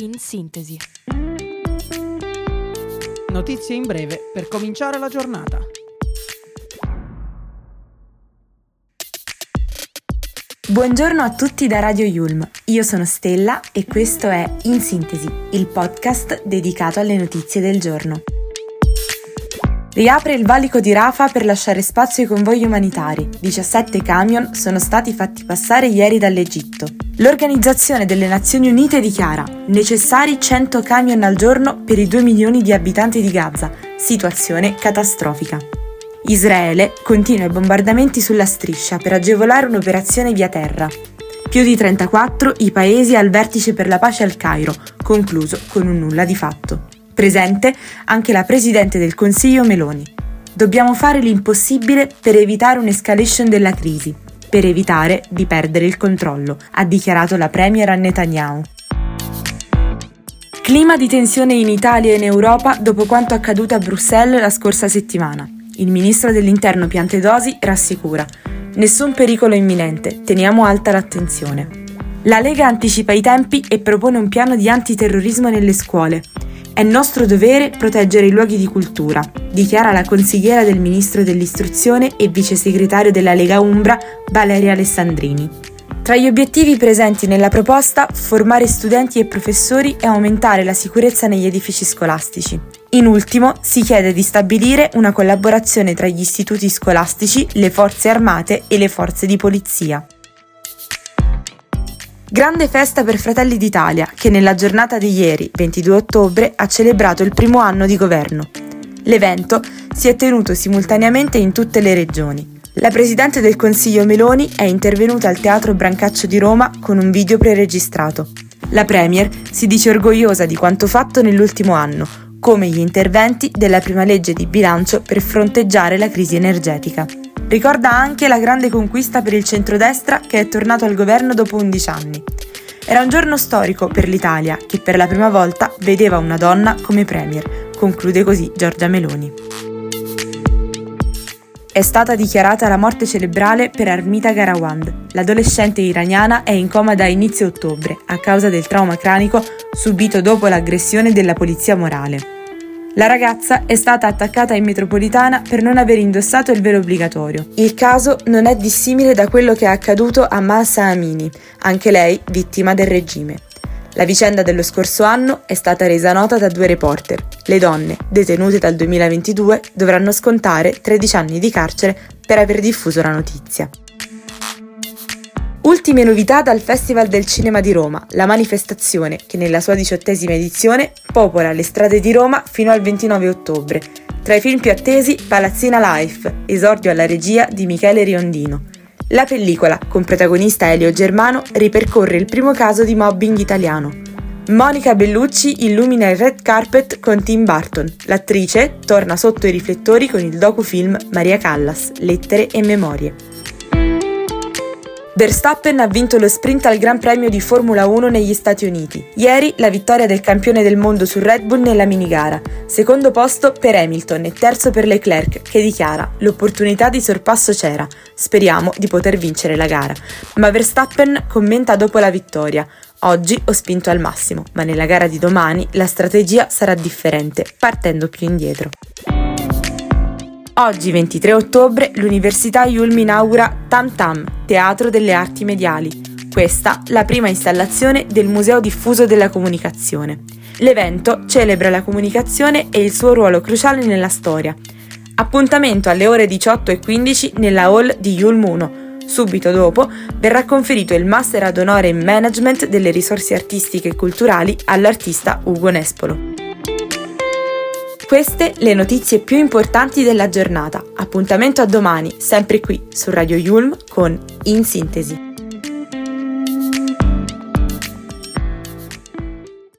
In sintesi. Notizie in breve per cominciare la giornata. Buongiorno a tutti da Radio Yulm. Io sono Stella e questo è In Sintesi, il podcast dedicato alle notizie del giorno. Riapre il valico di Rafa per lasciare spazio ai convogli umanitari. 17 camion sono stati fatti passare ieri dall'Egitto. L'Organizzazione delle Nazioni Unite dichiara necessari 100 camion al giorno per i 2 milioni di abitanti di Gaza. Situazione catastrofica. Israele continua i bombardamenti sulla striscia per agevolare un'operazione via terra. Più di 34 i paesi al vertice per la pace al Cairo, concluso con un nulla di fatto. Presente anche la Presidente del Consiglio Meloni. Dobbiamo fare l'impossibile per evitare un'escalation della crisi, per evitare di perdere il controllo, ha dichiarato la Premier a Netanyahu. Clima di tensione in Italia e in Europa dopo quanto accaduto a Bruxelles la scorsa settimana. Il ministro dell'Interno Piantedosi rassicura: nessun pericolo imminente, teniamo alta l'attenzione. La Lega anticipa i tempi e propone un piano di antiterrorismo nelle scuole. È nostro dovere proteggere i luoghi di cultura, dichiara la consigliera del Ministro dell'Istruzione e vice segretario della Lega Umbra, Valeria Alessandrini. Tra gli obiettivi presenti nella proposta, formare studenti e professori e aumentare la sicurezza negli edifici scolastici. In ultimo, si chiede di stabilire una collaborazione tra gli istituti scolastici, le forze armate e le forze di polizia. Grande festa per Fratelli d'Italia, che nella giornata di ieri, 22 ottobre, ha celebrato il primo anno di governo. L'evento si è tenuto simultaneamente in tutte le regioni. La Presidente del Consiglio Meloni è intervenuta al Teatro Brancaccio di Roma con un video preregistrato. La Premier si dice orgogliosa di quanto fatto nell'ultimo anno, come gli interventi della prima legge di bilancio per fronteggiare la crisi energetica. Ricorda anche la grande conquista per il centrodestra che è tornato al governo dopo 11 anni. Era un giorno storico per l'Italia che per la prima volta vedeva una donna come premier, conclude così Giorgia Meloni. È stata dichiarata la morte cerebrale per Armita Garawand. L'adolescente iraniana è in coma da inizio ottobre a causa del trauma cranico subito dopo l'aggressione della polizia morale. La ragazza è stata attaccata in metropolitana per non aver indossato il velo obbligatorio. Il caso non è dissimile da quello che è accaduto a Masa Amini, anche lei vittima del regime. La vicenda dello scorso anno è stata resa nota da due reporter. Le donne, detenute dal 2022, dovranno scontare 13 anni di carcere per aver diffuso la notizia. Ultime novità dal Festival del Cinema di Roma, la manifestazione che nella sua diciottesima edizione popola le strade di Roma fino al 29 ottobre. Tra i film più attesi, Palazzina Life, esordio alla regia di Michele Riondino. La pellicola, con protagonista Elio Germano, ripercorre il primo caso di mobbing italiano. Monica Bellucci illumina il red carpet con Tim Burton. L'attrice torna sotto i riflettori con il docufilm Maria Callas, Lettere e Memorie. Verstappen ha vinto lo sprint al Gran Premio di Formula 1 negli Stati Uniti. Ieri la vittoria del campione del mondo su Red Bull nella minigara. Secondo posto per Hamilton e terzo per Leclerc, che dichiara: L'opportunità di sorpasso c'era. Speriamo di poter vincere la gara. Ma Verstappen commenta dopo la vittoria. Oggi ho spinto al massimo, ma nella gara di domani la strategia sarà differente, partendo più indietro. Oggi, 23 ottobre, l'Università Yulm inaugura Tam Tam, Teatro delle Arti Mediali. Questa la prima installazione del Museo Diffuso della Comunicazione. L'evento celebra la comunicazione e il suo ruolo cruciale nella storia. Appuntamento alle ore 18 e 15 nella hall di Yulm 1. Subito dopo verrà conferito il Master ad onore in Management delle risorse artistiche e culturali all'artista Ugo Nespolo. Queste le notizie più importanti della giornata. Appuntamento a domani, sempre qui su Radio Yulm con In Sintesi.